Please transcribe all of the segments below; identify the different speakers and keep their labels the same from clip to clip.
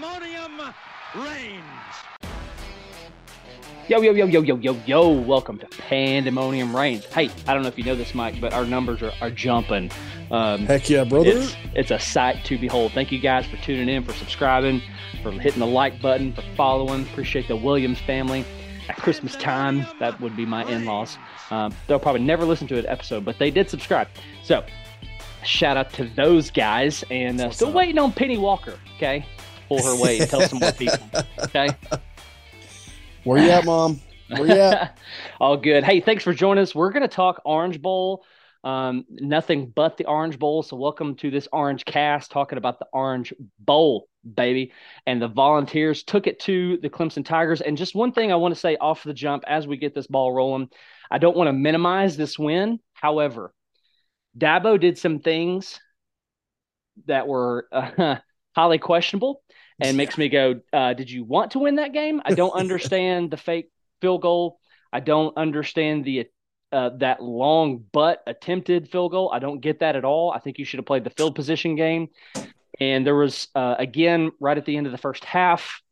Speaker 1: Pandemonium reigns.
Speaker 2: Yo, yo, yo, yo, yo, yo, yo. Welcome to Pandemonium Reigns. Hey, I don't know if you know this, Mike, but our numbers are, are jumping.
Speaker 3: Um, Heck yeah, brother.
Speaker 2: It's, it's a sight to behold. Thank you guys for tuning in, for subscribing, for hitting the like button, for following. Appreciate the Williams family. At Christmas time, that would be my in laws. Um, they'll probably never listen to an episode, but they did subscribe. So, shout out to those guys. And uh, still up? waiting on Penny Walker, okay? Pull her weight and tell some more people, okay?
Speaker 3: Where you at, Mom? Where you at?
Speaker 2: All good. Hey, thanks for joining us. We're going to talk Orange Bowl. Um, nothing but the Orange Bowl. So, welcome to this Orange cast talking about the Orange Bowl, baby. And the Volunteers took it to the Clemson Tigers. And just one thing I want to say off the jump as we get this ball rolling I don't want to minimize this win. However, Dabo did some things that were uh, highly questionable and makes me go, uh, Did you want to win that game? I don't understand the fake field goal. I don't understand the uh, that long but attempted field goal. I don't get that at all. I think you should have played the field position game. And there was uh, again right at the end of the first half,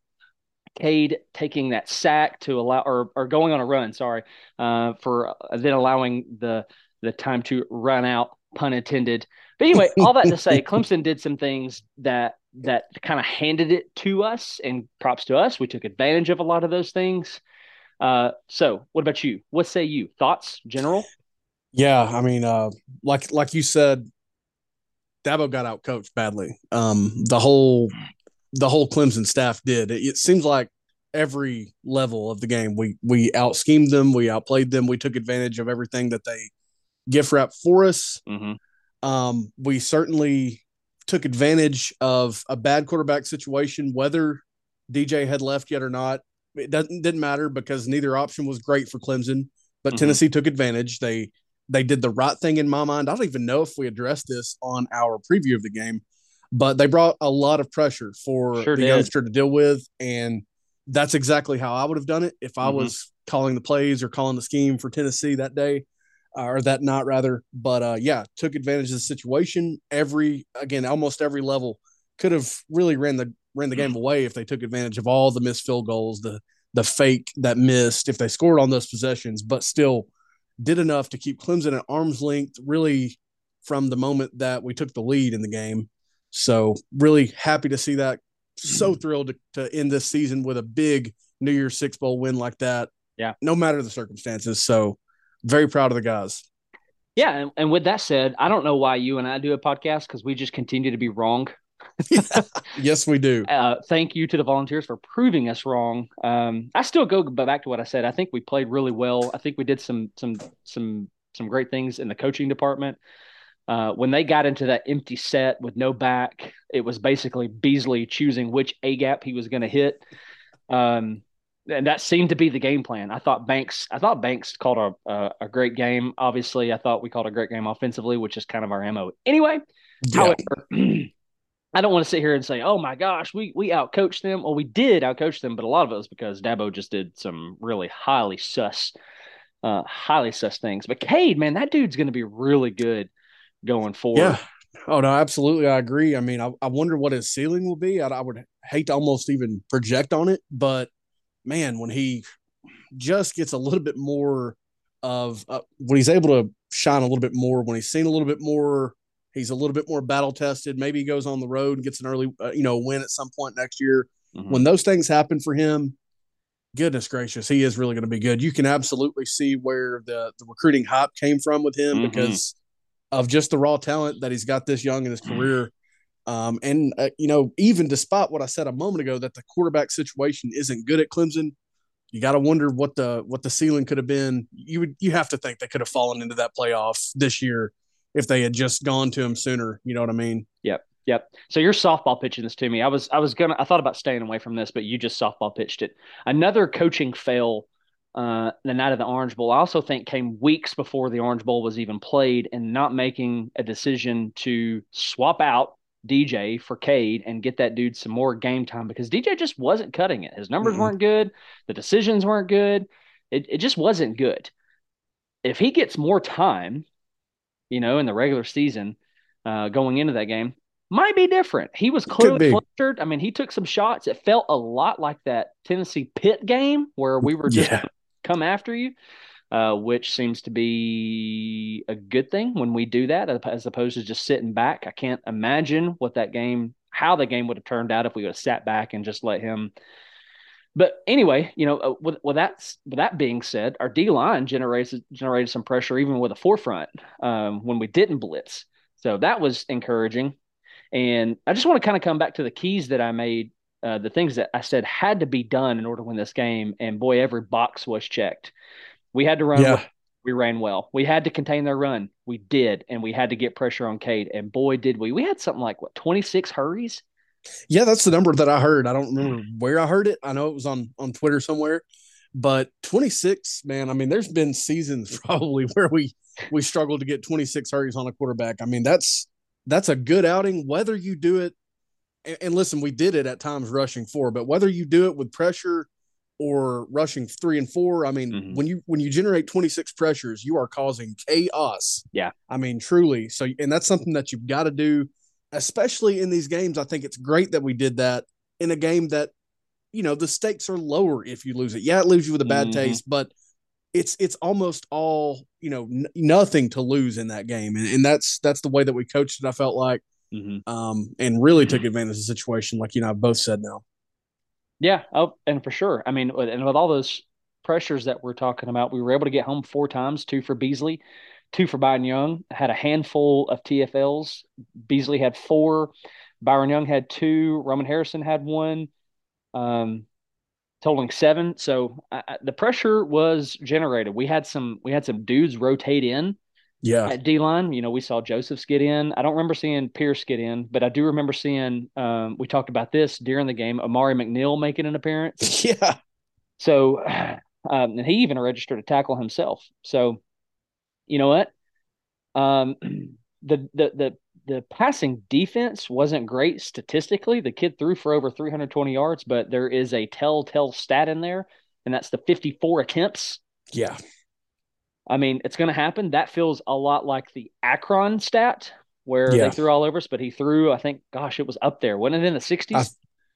Speaker 2: Cade taking that sack to allow or, or going on a run. Sorry, uh, for uh, then allowing the the time to run out. Pun intended. But anyway, all that to say, Clemson did some things that that kind of handed it to us, and props to us. We took advantage of a lot of those things. Uh, so, what about you? What say you? Thoughts, general?
Speaker 3: Yeah, I mean, uh, like like you said, Dabo got out coached badly. Um, the whole the whole Clemson staff did. It, it seems like every level of the game we we out schemed them, we outplayed them, we took advantage of everything that they gift wrap for us. Mm-hmm. Um, we certainly took advantage of a bad quarterback situation, whether DJ had left yet or not. It doesn't didn't matter because neither option was great for Clemson, but mm-hmm. Tennessee took advantage. They they did the right thing in my mind. I don't even know if we addressed this on our preview of the game, but they brought a lot of pressure for sure the did. youngster to deal with, and that's exactly how I would have done it if I mm-hmm. was calling the plays or calling the scheme for Tennessee that day or that not rather. But uh, yeah, took advantage of the situation. Every again, almost every level could have really ran the ran the game mm-hmm. away if they took advantage of all the missed field goals, the the fake that missed, if they scored on those possessions, but still did enough to keep Clemson at arm's length, really from the moment that we took the lead in the game. So really happy to see that. So mm-hmm. thrilled to, to end this season with a big New Year's Six Bowl win like that.
Speaker 2: Yeah.
Speaker 3: No matter the circumstances. So very proud of the guys.
Speaker 2: Yeah, and, and with that said, I don't know why you and I do a podcast because we just continue to be wrong.
Speaker 3: Yes, we do.
Speaker 2: Uh, thank you to the volunteers for proving us wrong. Um, I still go back to what I said. I think we played really well. I think we did some some some some great things in the coaching department. Uh, when they got into that empty set with no back, it was basically Beasley choosing which A gap he was going to hit. Um, and that seemed to be the game plan. I thought Banks, I thought Banks called a, a, a great game. Obviously, I thought we called a great game offensively, which is kind of our mo. Anyway, yeah. however, I don't want to sit here and say, "Oh my gosh, we we outcoached them." Well, we did outcoach them, but a lot of it was because Dabo just did some really highly sus, uh, highly sus things. But Cade, man, that dude's going to be really good going forward.
Speaker 3: Yeah. Oh no, absolutely, I agree. I mean, I, I wonder what his ceiling will be. I, I would hate to almost even project on it, but man, when he just gets a little bit more of uh, when he's able to shine a little bit more, when he's seen a little bit more, he's a little bit more battle tested. Maybe he goes on the road and gets an early, uh, you know, win at some point next year. Mm-hmm. When those things happen for him, goodness gracious, he is really going to be good. You can absolutely see where the the recruiting hype came from with him mm-hmm. because of just the raw talent that he's got this young in his career. Um, and uh, you know, even despite what I said a moment ago that the quarterback situation isn't good at Clemson, you got to wonder what the what the ceiling could have been. You would you have to think they could have fallen into that playoff this year if they had just gone to him sooner. You know what I mean?
Speaker 2: Yep. Yep. So you're softball pitching this to me. I was I was gonna I thought about staying away from this, but you just softball pitched it. Another coaching fail uh, the night of the Orange Bowl. I also think came weeks before the Orange Bowl was even played, and not making a decision to swap out DJ for Cade and get that dude some more game time because DJ just wasn't cutting it. His numbers mm-hmm. weren't good. The decisions weren't good. It, it just wasn't good. If he gets more time, you know, in the regular season uh, going into that game, might be different. He was clearly flustered. I mean, he took some shots. It felt a lot like that Tennessee Pitt game where we were just yeah. come after you, uh, which seems to be a good thing when we do that as opposed to just sitting back. I can't imagine what that game, how the game would have turned out if we would have sat back and just let him. But anyway, you know, uh, with, with that with that being said, our D line generated generated some pressure even with a forefront um, when we didn't blitz. So that was encouraging. And I just want to kind of come back to the keys that I made, uh, the things that I said had to be done in order to win this game. And boy, every box was checked. We had to run. Yeah. Well. We ran well. We had to contain their run. We did. And we had to get pressure on Cade. And boy, did we. We had something like, what, 26 hurries?
Speaker 3: Yeah, that's the number that I heard. I don't remember mm. where I heard it. I know it was on on Twitter somewhere. But 26, man, I mean, there's been seasons probably where we we struggled to get 26 hurries on a quarterback. I mean, that's that's a good outing. Whether you do it, and, and listen, we did it at times rushing four, but whether you do it with pressure or rushing three and four, I mean, mm-hmm. when you when you generate 26 pressures, you are causing chaos.
Speaker 2: Yeah,
Speaker 3: I mean, truly. So, and that's something that you've got to do, especially in these games. I think it's great that we did that in a game that, you know, the stakes are lower if you lose it. Yeah, it leaves you with a bad mm-hmm. taste, but it's it's almost all you know n- nothing to lose in that game, and, and that's that's the way that we coached it. I felt like, mm-hmm. um, and really took advantage of the situation, like you know, I've both said now.
Speaker 2: Yeah, oh, and for sure. I mean, and with all those pressures that we're talking about, we were able to get home four times: two for Beasley, two for Byron Young. Had a handful of TFLs. Beasley had four. Byron Young had two. Roman Harrison had one. Um, totaling seven. So uh, the pressure was generated. We had some we had some dudes rotate in.
Speaker 3: Yeah.
Speaker 2: At D line, you know, we saw Josephs get in. I don't remember seeing Pierce get in, but I do remember seeing. Um, we talked about this during the game. Amari McNeil making an appearance.
Speaker 3: Yeah.
Speaker 2: So, um, and he even registered a tackle himself. So, you know what? Um, the the the the passing defense wasn't great statistically. The kid threw for over 320 yards, but there is a telltale stat in there, and that's the 54 attempts.
Speaker 3: Yeah.
Speaker 2: I mean, it's going to happen. That feels a lot like the Akron stat where yeah. they threw all over us, but he threw, I think, gosh, it was up there. Wasn't it in the 60s? I,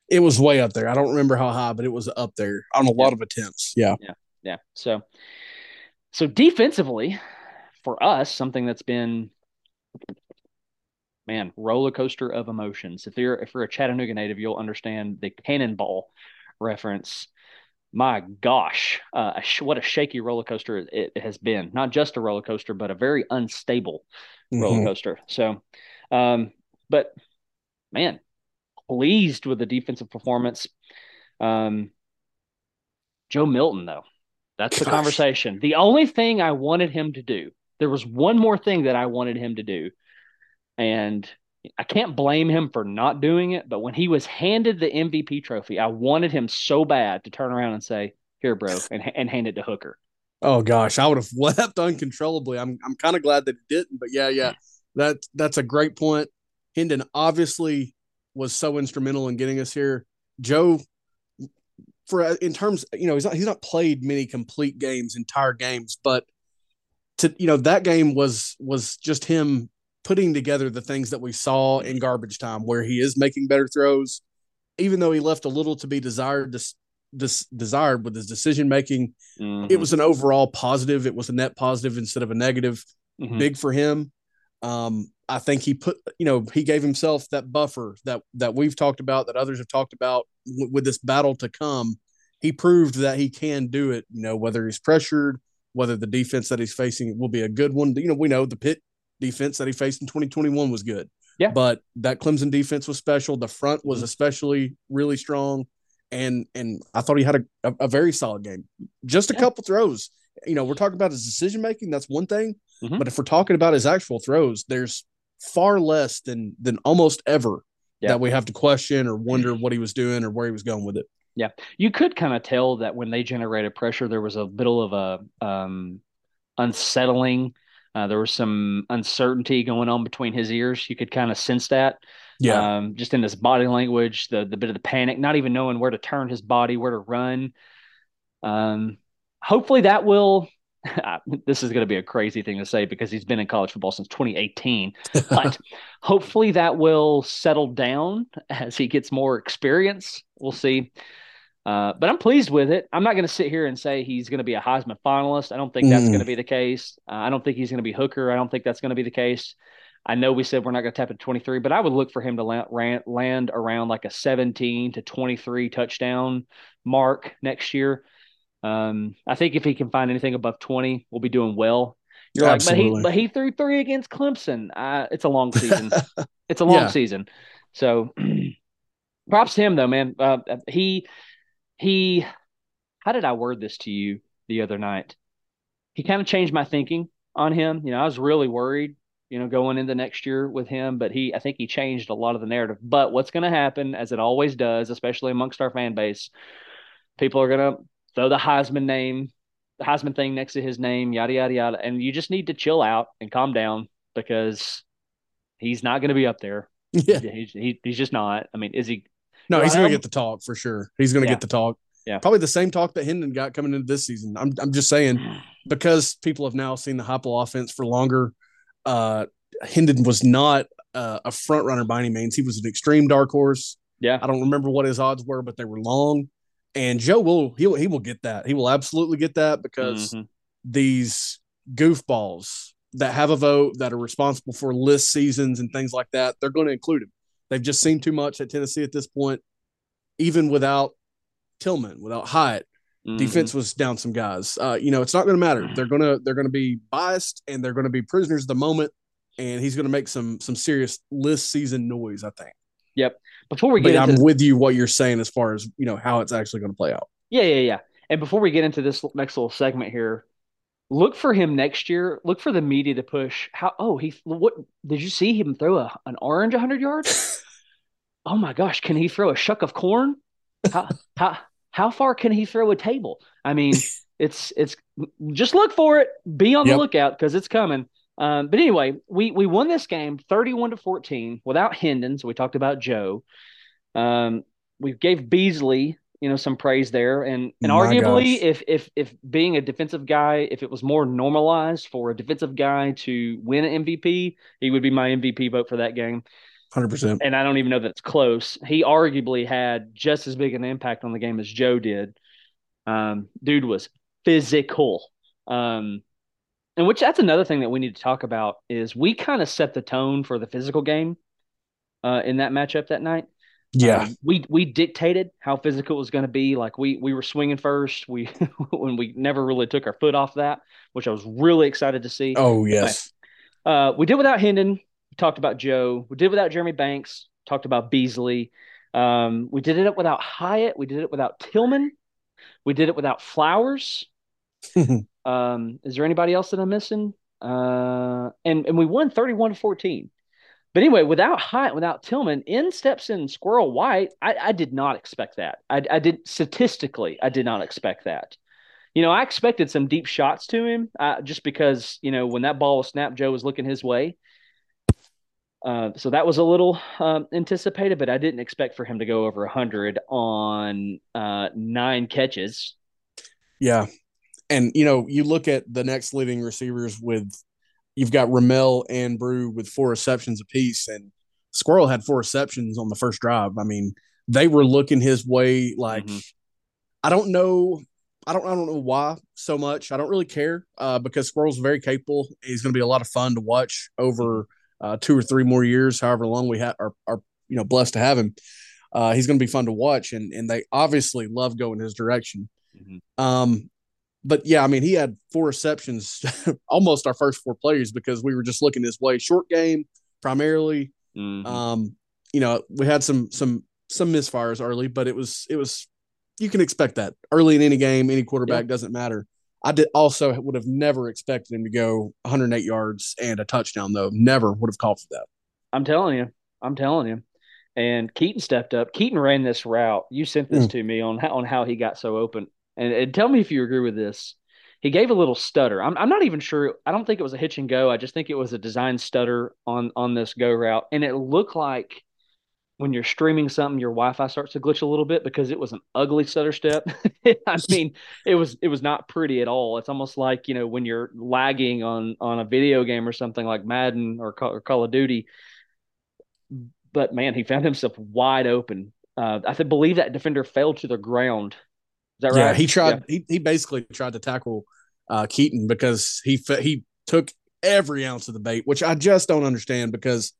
Speaker 3: it was way up there. I don't remember how high, but it was up there on a yeah. lot of attempts. Yeah.
Speaker 2: Yeah. Yeah. So, so defensively, for us, something that's been man, roller coaster of emotions. If you're if you're a Chattanooga native, you'll understand the cannonball reference. My gosh, uh, what a shaky roller coaster it, it, has been. Not just a roller coaster, but a very unstable mm-hmm. roller coaster. So, um, but man, pleased with the defensive performance. Um, Joe Milton, though, that's the conversation. The only thing I wanted him to do, there was one more thing that I wanted him to do, and I can't blame him for not doing it. But when he was handed the MVP trophy, I wanted him so bad to turn around and say, "Here, bro," and and hand it to Hooker.
Speaker 3: Oh gosh, I would have wept uncontrollably. I'm I'm kind of glad that he didn't, but yeah, yeah, that that's a great point. Hendon obviously was so instrumental in getting us here. Joe, for in terms, you know, he's not he's not played many complete games, entire games, but to you know that game was was just him putting together the things that we saw in garbage time where he is making better throws even though he left a little to be desired desired with his decision making mm-hmm. it was an overall positive. It was a net positive instead of a negative. Mm-hmm. big for him. Um, i think he put you know he gave himself that buffer that that we've talked about that others have talked about w- with this battle to come. He proved that he can do it you know whether he's pressured whether the defense that he's facing will be a good one. You know we know the Pitt defense that he faced in 2021 was good.
Speaker 2: Yeah.
Speaker 3: But that Clemson defense was special. The front was mm-hmm. especially really strong. And and I thought he had a, a, a very solid game. Just a yeah. couple throws. You know, we're talking about his decision making, that's one thing. Mm-hmm. But if we're talking about his actual throws, there's far less than than almost ever yeah. that we have to question or wonder what he was doing or where he was going with it.
Speaker 2: Yeah. You could kind of tell that when they generated pressure, there was a bit of a um, unsettling uh, there was some uncertainty going on between his ears. You could kind of sense that.
Speaker 3: Yeah.
Speaker 2: Um, just in his body language, the the bit of the panic, not even knowing where to turn his body, where to run. Um, hopefully that will this is going to be a crazy thing to say because he's been in college football since 2018. But hopefully that will settle down as he gets more experience. We'll see. Uh, but I'm pleased with it. I'm not going to sit here and say he's going to be a Heisman finalist. I don't think that's mm. going to be the case. Uh, I don't think he's going to be Hooker. I don't think that's going to be the case. I know we said we're not going to tap at 23, but I would look for him to land, land around like a 17 to 23 touchdown mark next year. Um, I think if he can find anything above 20, we'll be doing well. You're Absolutely. like, but he but he threw three against Clemson. Uh, it's a long season. it's a long yeah. season. So props to him though, man. Uh, he he how did I word this to you the other night? He kind of changed my thinking on him. You know, I was really worried, you know, going into next year with him, but he I think he changed a lot of the narrative. But what's going to happen as it always does, especially amongst our fan base, people are going to throw the Heisman name, the Heisman thing next to his name, yada yada yada, and you just need to chill out and calm down because he's not going to be up there. Yeah, he's, he, he's just not. I mean, is he?
Speaker 3: No, he's going to get the talk for sure. He's going to yeah. get the talk. Yeah, probably the same talk that Hendon got coming into this season. I'm I'm just saying because people have now seen the Heupel offense for longer. Uh, Hendon was not uh, a front runner by any means. He was an extreme dark horse.
Speaker 2: Yeah,
Speaker 3: I don't remember what his odds were, but they were long. And Joe will he will he will get that. He will absolutely get that because mm-hmm. these goofballs that have a vote that are responsible for list seasons and things like that, they're going to include him. They've just seen too much at Tennessee at this point, even without Tillman, without Hyatt. Mm-hmm. Defense was down some guys. Uh, you know, it's not going to matter. They're gonna they're gonna be biased and they're going to be prisoners of the moment. And he's going to make some some serious list season noise. I think.
Speaker 2: Yep. Before we get,
Speaker 3: I'm with you what you're saying as far as you know how it's actually going to play out.
Speaker 2: Yeah, yeah, yeah. And before we get into this next little segment here, look for him next year. Look for the media to push. How? Oh, he. What did you see him throw a, an orange 100 yards? oh my gosh, can he throw a shuck of corn? How how how far can he throw a table? I mean, it's it's just look for it. Be on the lookout because it's coming. Um, but anyway, we we won this game 31 to 14 without Hendon. So we talked about Joe. Um, we gave Beasley, you know, some praise there, and and My arguably, gosh. if if if being a defensive guy, if it was more normalized for a defensive guy to win an MVP, he would be my MVP vote for that game.
Speaker 3: Hundred percent.
Speaker 2: And I don't even know that it's close. He arguably had just as big an impact on the game as Joe did. Um, dude was physical. Um, and which that's another thing that we need to talk about is we kind of set the tone for the physical game uh, in that matchup that night.
Speaker 3: Yeah, um,
Speaker 2: we we dictated how physical it was going to be. Like we we were swinging first. We when we never really took our foot off that, which I was really excited to see.
Speaker 3: Oh yes,
Speaker 2: uh, we did without Hendon. We talked about Joe. We did without Jeremy Banks. Talked about Beasley. Um, we did it without Hyatt. We did it without Tillman. We did it without Flowers. Um, is there anybody else that I'm missing? Uh, and and we won 31 to 14. But anyway, without Hyatt, without Tillman, in steps in Squirrel White. I, I did not expect that. I, I did statistically, I did not expect that. You know, I expected some deep shots to him uh, just because, you know, when that ball was snapped, Joe was looking his way. Uh, so that was a little um, anticipated, but I didn't expect for him to go over 100 on uh, nine catches.
Speaker 3: Yeah and you know, you look at the next leading receivers with you've got Ramel and Bru with four receptions apiece, and Squirrel had four receptions on the first drive. I mean, they were looking his way like mm-hmm. I don't know. I don't I don't know why so much. I don't really care uh, because Squirrel's very capable. He's going to be a lot of fun to watch over uh, two or three more years, however long we have are, are you know blessed to have him. Uh, he's going to be fun to watch, and and they obviously love going his direction. Mm-hmm. Um, but yeah, I mean, he had four receptions, almost our first four plays because we were just looking this way. Short game primarily. Mm-hmm. Um, you know, we had some some some misfires early, but it was it was you can expect that early in any game, any quarterback doesn't matter. I did also would have never expected him to go 108 yards and a touchdown though. Never would have called for that.
Speaker 2: I'm telling you, I'm telling you. And Keyton stepped up. Keyton ran this route. You sent this mm. to me on how, on how he got so open and, and, tell me if you agree with this. He gave a little stutter. I'm, I'm not even sure. I don't think it was a hitch and go. I just think it was a design stutter on on this go route, and it looked like when you're streaming something, your Wi-Fi starts to glitch a little bit because it was an ugly stutter step. I mean, it was it was not pretty at all. It's almost like you know when you're lagging on on a video game or something like Madden or Call, or Call of Duty. But man, he found himself wide open. Uh, I believe that defender fell to the ground. That right?
Speaker 3: Yeah, he tried. Yeah. He he basically tried to tackle uh, Keyton because he he took every ounce of the bait, which I just don't understand because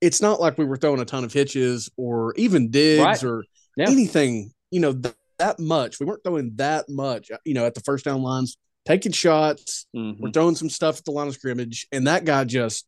Speaker 3: it's not like we were throwing a ton of hitches or even digs right. or yeah. anything, you know, th- that much. We weren't throwing that much, you know, at the first down lines, taking shots. Mm-hmm. We're throwing some stuff at the line of scrimmage. And that guy just,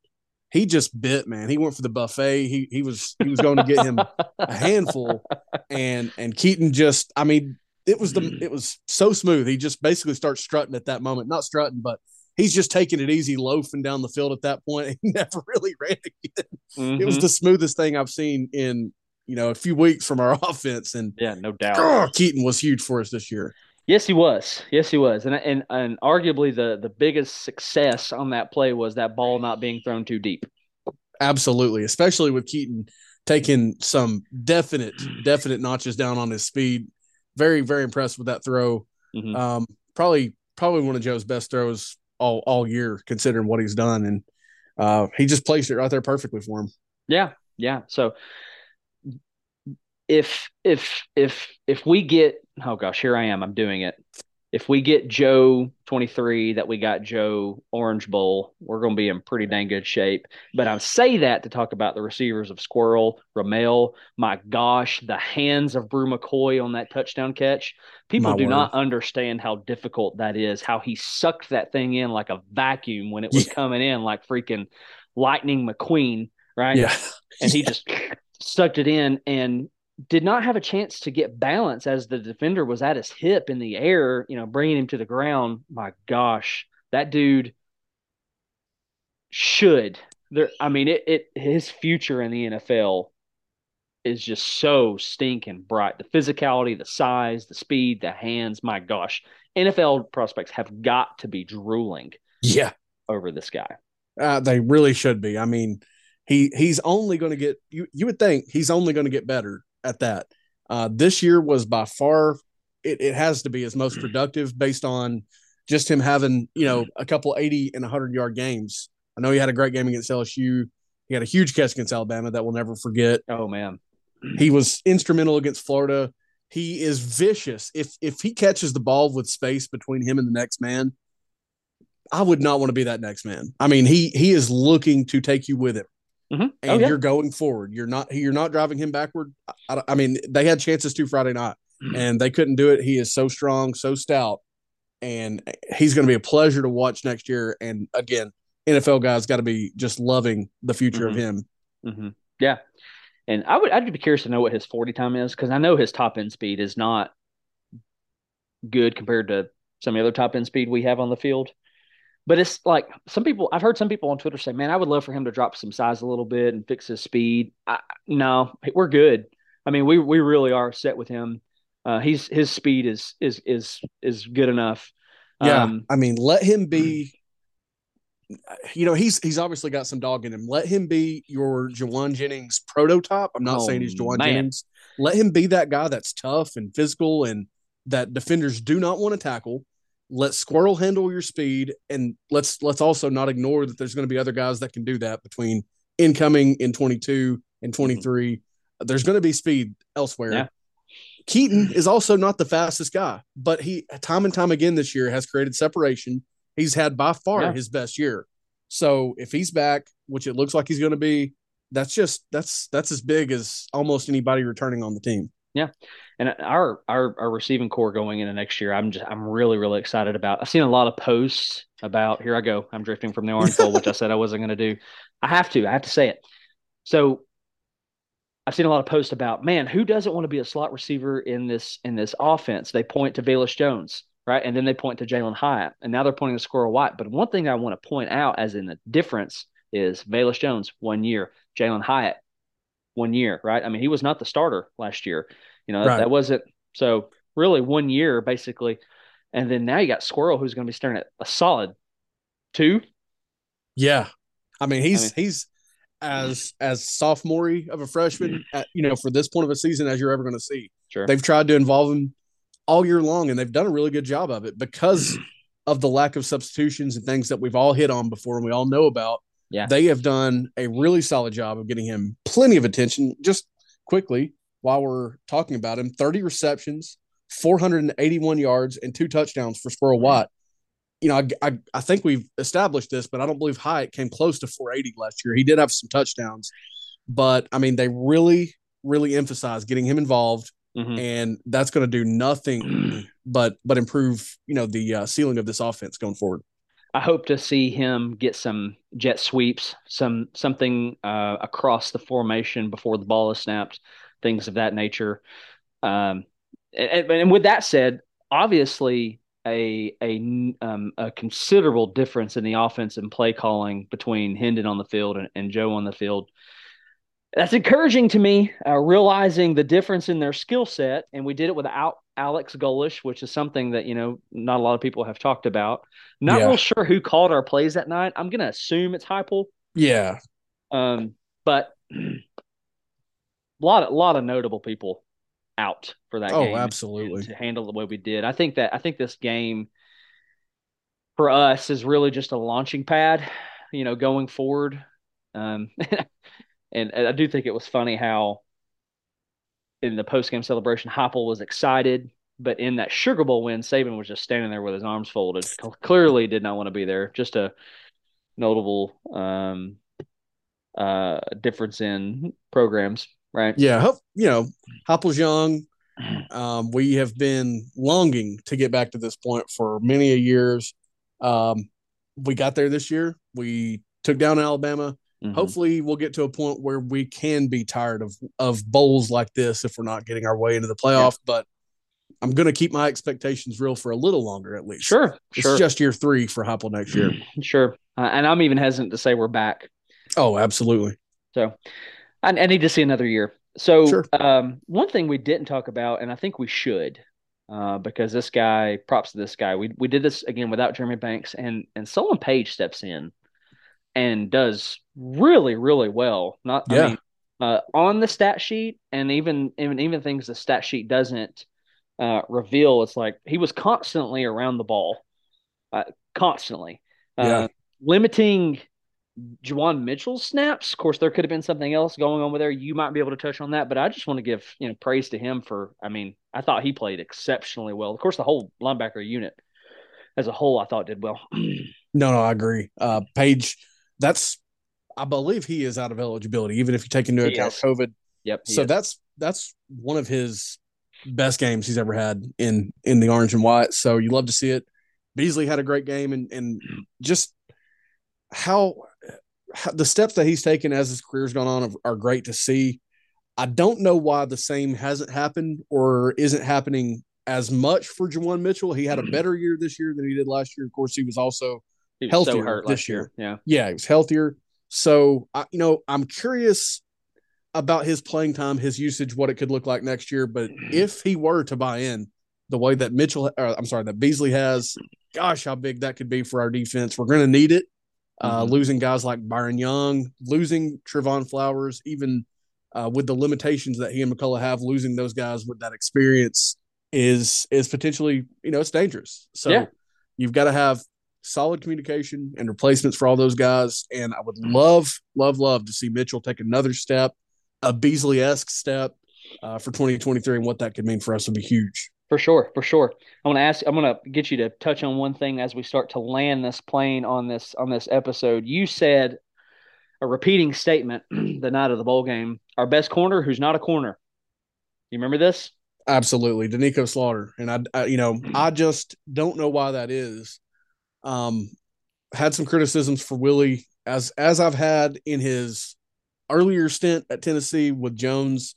Speaker 3: he just bit, man. He went for the buffet. He he was he was going to get him a handful, and and Keyton just, I mean, it was the it was so smooth. He just basically starts strutting at that moment, not strutting, but he's just taking it easy, loafing down the field at that point. He never really ran again. Mm-hmm. It was mm-hmm. the smoothest thing I've seen in you know a few weeks from our offense. And
Speaker 2: yeah, no doubt,
Speaker 3: oh, Keyton was huge for us this year.
Speaker 2: Yes, he was. Yes, he was. And and and arguably the the biggest success on that play was that ball not being thrown too deep.
Speaker 3: Absolutely, especially with Keyton taking some definite definite notches down on his speed. Very very impressed with that throw. Mm-hmm. Um, probably probably one of Joe's best throws all all year, considering what he's done, and uh, he just placed it right there perfectly for him.
Speaker 2: Yeah, yeah. So if if if if we get oh gosh, here I am, I'm doing it if we get Joe 23 that we got Joe Orange Bowl, we're going to be in pretty dang good shape. But I say that to talk about the receivers of Squirrel, Ramel. My gosh, the hands of Bru McCoy on that touchdown catch. People My do word. not understand how difficult that is, how he sucked that thing in like a vacuum when it was yeah. coming in like freaking Lightning McQueen, right?
Speaker 3: Yeah.
Speaker 2: and he just sucked it in and did not have a chance to get balance as the defender was at his hip in the air, you know, bringing him to the ground. My gosh, that dude should there. I mean, it, it his future in the NFL is just so stinking bright. The physicality, the size, the speed, the hands. My gosh, NFL prospects have got to be drooling.
Speaker 3: Yeah,
Speaker 2: over this guy.
Speaker 3: Uh, they really should be. I mean, he he's only going to get you. You would think he's only going to get better at that. Uh, this year was by far it, it has to be his most productive based on just him having you know a couple 80 and 100 yard games. I know he had a great game against LSU. He had a huge catch against Alabama that we'll never forget.
Speaker 2: Oh man,
Speaker 3: he was instrumental against Florida. He is vicious. If if he catches the ball with space between him and the next man, I would not want to be that next man. I mean, he he is looking to take you with him. Mm-hmm. Oh, and yeah. you're going forward. You're not you're not driving him backward. I, I mean, they had chances to Friday night, mm-hmm. and they couldn't do it. He is so strong, so stout, and he's going to be a pleasure to watch next year. And again, NFL guys got to be just loving the future mm-hmm. of him.
Speaker 2: Mm-hmm. Yeah, and I would I'd be curious to know what his forty time is because I know his top end speed is not good compared to some of the other top end speed we have on the field. But it's like some people I've heard some people on Twitter say, "Man, I would love for him to drop some size a little bit and fix his speed." I, no, we're good. I mean, we we really are set with him. Uh, he's his speed is is is is good enough.
Speaker 3: Yeah, um, I mean, let him be. You know, he's he's obviously got some dog in him. Let him be your Jauan Jennings prototype. I'm not oh, saying he's Jauan man. Jennings. Let him be that guy that's tough and physical and that defenders do not want to tackle let Squirrel handle your speed, and let's let's also not ignore that there's going to be other guys that can do that between incoming in 22 and 23. Mm-hmm. There's going to be speed elsewhere. Yeah. Keyton is also not the fastest guy, but he time and time again this year has created separation. He's had by far yeah. his best year. So if he's back, which it looks like he's going to be, that's just that's that's as big as almost anybody returning on the team.
Speaker 2: Yeah, and our our our receiving core going into next year, I'm just I'm really really excited about. I've seen a lot of posts about. Here I go. I'm drifting from the orange bowl, which I said I wasn't going to do. I have to. I have to say it. So I've seen a lot of posts about man, who doesn't want to be a slot receiver in this in this offense? They point to Velus Jones, right, and then they point to Jalen Hyatt, and now they're pointing to Squirrel White. But one thing I want to point out, as in the difference, is Velus Jones one year, Jalen Hyatt one year, right? I mean, he was not the starter last year. You know, right. that, wasn't so really one year basically. And then now you got Squirrel who's going to be staring at a solid two.
Speaker 3: Yeah. I mean, he's I mean, he's as as sophomore of a freshman, at, you know, for this point of a season as you're ever going to see.
Speaker 2: Sure.
Speaker 3: They've tried to involve him all year long, and they've done a really good job of it because of the lack of substitutions and things that we've all hit on before and we all know about.
Speaker 2: Yeah.
Speaker 3: They have done a really solid job of getting him plenty of attention. Just quickly, while we're talking about him, 30 receptions, 481 yards, and two touchdowns for Squirrel White. You know, I, I, I think we've established this, but I don't believe Hyatt came close to 480 last year. He did have some touchdowns, but I mean, they really, really emphasized getting him involved
Speaker 2: Mhm.
Speaker 3: and that's going to do nothing but but improve you know the uh, ceiling of this offense going forward.
Speaker 2: I hope to see him get some jet sweeps, some something uh, across the formation before the ball is snapped, things of that nature. Um, and, and with that said, obviously a a um, a considerable difference in the offense and play calling between Hendon on the field and, and Joe on the field. That's encouraging to me, uh, realizing the difference in their skill set, and we did it without Alex Golesh, which is something that you know not a lot of people have talked about. Not
Speaker 3: Yeah.
Speaker 2: real sure who called our plays that night. I'm gonna assume it's Heupel,
Speaker 3: Yeah,
Speaker 2: um, but a lot of lot of notable people out for that
Speaker 3: Oh,
Speaker 2: game.
Speaker 3: absolutely.
Speaker 2: to handle the way we did. I think that I think this game for us is really just a launching pad, you know, going forward. Um, and, I do think it was funny how in the post game celebration, Heupel was excited, but in that Sugar Bowl win, Saban was just standing there with his arms folded. Clearly, did not want to be there. Just a notable um, uh, difference in programs, right?
Speaker 3: yeah. You know Heupel's young. Um, we have been longing to get back to this point for many years. Um, we got there this year. We took down Alabama.
Speaker 2: Mhm.
Speaker 3: Hopefully, we'll get to a point where we can be tired of of bowls like this if we're not getting our way into the playoff. But I'm going to keep my expectations real for a little longer, at least.
Speaker 2: Sure,
Speaker 3: It's
Speaker 2: sure,
Speaker 3: just year three for Heupel next year.
Speaker 2: sure. Uh, and I'm even hesitant to say we're back.
Speaker 3: Oh, absolutely.
Speaker 2: So I, I need to see another year. So
Speaker 3: Sure.
Speaker 2: um, one thing we didn't talk about, and I think we should, uh, because this guy, props to this guy. We we did this again without Jeremy Banks, and and Solon Page steps in and does really really well. Not I
Speaker 3: Yeah.
Speaker 2: mean, uh, on the stat sheet, and even even even things the stat sheet doesn't uh, reveal. It's like he was constantly around the ball, uh, constantly. Uh,
Speaker 3: Yeah.
Speaker 2: limiting Juwan Mitchell's snaps. Of course, there could have been something else going on with there. You might be able to touch on that, but I just want to give you know praise to him for. I mean, I thought he played exceptionally well. Of course, the whole linebacker unit as a whole, I thought did well.
Speaker 3: No, no, I agree. Uh, Page, that's, I believe he is out of eligibility, even if you take into
Speaker 2: He
Speaker 3: account
Speaker 2: is.
Speaker 3: COVID.
Speaker 2: yep.
Speaker 3: So
Speaker 2: is.
Speaker 3: that's that's one of his best games he's ever had in in the orange and white. So you love to see it. Beasley had a great game, and and just how, how the steps that he's taken as his career's gone on are, are great to see. I don't know why the same hasn't happened or isn't happening as much for Juwan Mitchell. He had a mm-hmm. better year this year than he did last year. Of course, he was also
Speaker 2: he was so
Speaker 3: healthier
Speaker 2: hurt
Speaker 3: this
Speaker 2: last year. Yeah.
Speaker 3: yeah, he was healthier. So, I, you know, I'm curious about his playing time, his usage, what it could look like next year. But if he were to buy in the way that Mitchell, or, I'm sorry, that Beasley has, gosh, how big that could be for our defense. We're going to need it. Uh,
Speaker 2: Mhm.
Speaker 3: losing guys like Byron Young, losing Trevon Flowers, even uh, with the limitations that he and McCollough have, losing those guys with that experience is is potentially, you know, it's dangerous. So
Speaker 2: Yeah.
Speaker 3: you've got to have solid communication and replacements for all those guys. And I would love, love, love to see Mitchell take another step, a Beasley esque step uh, for 2023, and what that could mean for us would be huge.
Speaker 2: For sure, for sure. I want to ask. I'm going to get you to touch on one thing as we start to land this plane on this on this episode. You said a repeating statement the night of the bowl game. Our best corner, who's not a corner. You remember this?
Speaker 3: Absolutely, Doneiko Slaughter, and I, I, you know, I just don't know why that is. Um, had some criticisms for Willie as as I've had in his earlier stint at Tennessee with Jones,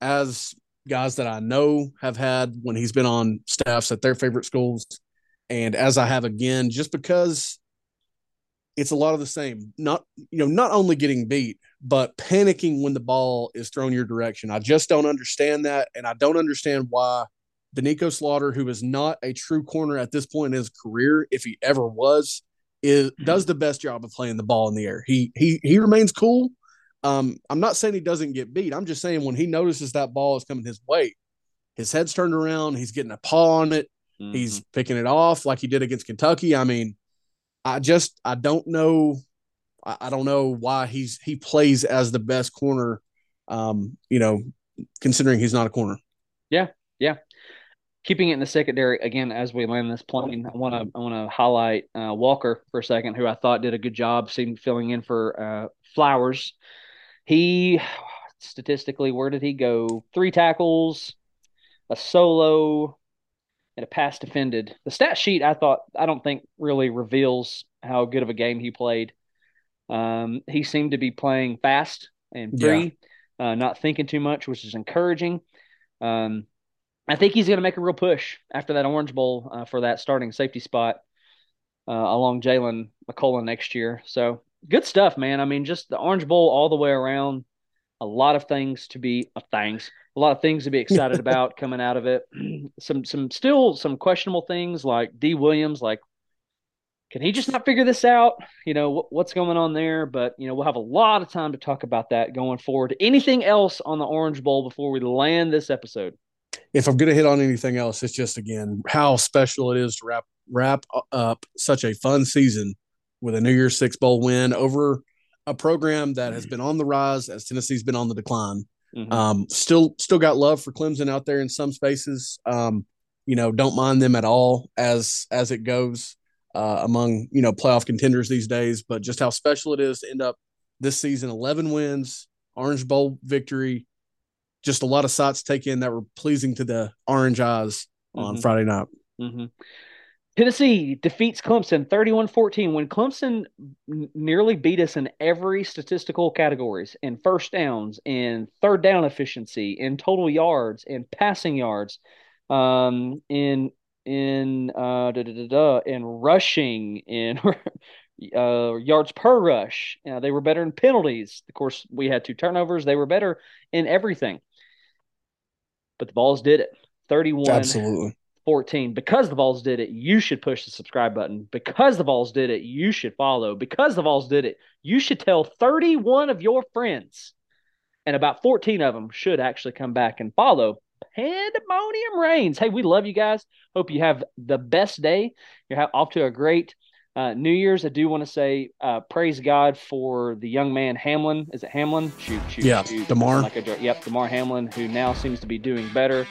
Speaker 3: as guys that I know have had when he's been on staffs at their favorite schools, and as I have again, just because it's a lot of the same. Not you know, not only getting beat, but panicking when the ball is thrown your direction. I just don't understand that, and I don't understand why Doneiko Slaughter, who is not a true corner at this point in his career, if he ever was, is does the best job of playing the ball in the air. He he he remains cool, Um, I'm not saying he doesn't get beat. I'm just saying when he notices that ball is coming his way, his head's turned around. He's getting a paw on it. Mm-hmm. He's picking it off like he did against Kentucky. I mean, I just I don't know. I, I don't know why he's he plays as the best corner. Um, you know, considering he's not a corner.
Speaker 2: Yeah, yeah. Keeping it in the secondary again as we land this plane, I want to I want to highlight uh, Walker for a second, who I thought did a good job, seemed filling in for uh, Flowers. He statistically, where did he go? Three tackles, a solo, and a pass defended. The stat sheet I thought I don't think really reveals how good of a game he played. Um, he seemed to be playing fast and free, yeah. uh, not thinking too much, which is encouraging. Um, I think he's going to make a real push after that Orange Bowl uh, for that starting safety spot uh, along Jalen McCollough next year. So good stuff, man. I mean, just the Orange Bowl all the way around. A lot of things to be uh, things, a lot of things to be excited about coming out of it. some some still some questionable things like D Williams, like can he just not figure this out? You know, what, what's going on there? But, you know, we'll have a lot of time to talk about that going forward. Anything else on the Orange Bowl before we land this episode?
Speaker 3: If I'm going to hit on anything else, it's just, again, how special it is to wrap, wrap up such a fun season with a New Year's Six Bowl win over a program that has been on the rise as Tennessee's been on the decline. Mm-hmm. Um, still, still got love for Clemson out there in some spaces. Um, you know, don't mind them at all as as it goes uh, among you know playoff contenders these days. But just how special it is to end up this season, eleven wins, Orange Bowl victory, just a lot of sights taken that were pleasing to the orange eyes on mm-hmm. Friday night.
Speaker 2: Mm-hmm. Tennessee defeats Clemson 31 14 when Clemson nearly beat us in every statistical categories in first downs, in third down efficiency, in total yards, in passing yards, um, in in uh, da, da, da, in rushing, in uh, yards per rush. You know, they were better in penalties. Of course, we had two turnovers. They were better in everything. But the Vols did it. 31
Speaker 3: Absolutely.
Speaker 2: 14. Because the Vols did it, you should push the subscribe button. Because the Vols did it, you should follow. Because the Vols did it, you should tell 31 of your friends. And about 14 of them should actually come back and follow pandemonium reigns. Hey, we love you guys. Hope you have the best day. You're off to a great uh, New Year's. I do want to say uh, praise God for the young man Hamlin. Is it Hamlin?
Speaker 3: Shoot, shoot, yeah, shoot. Damar.
Speaker 2: Like a, yep, Damar Hamlin, who now seems to be doing better.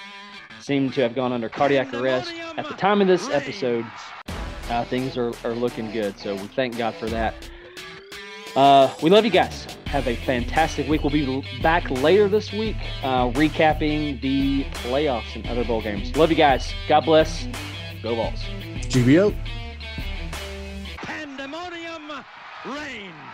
Speaker 2: Seemed to have gone under cardiac arrest at the time of this episode. Uh, things are, are looking good, so we thank God for that. Uh, we love you guys. Have a fantastic week. We'll be back later this week uh, recapping the playoffs and other bowl games. Love you guys. God bless. Go Vols.
Speaker 3: GBO. Rain.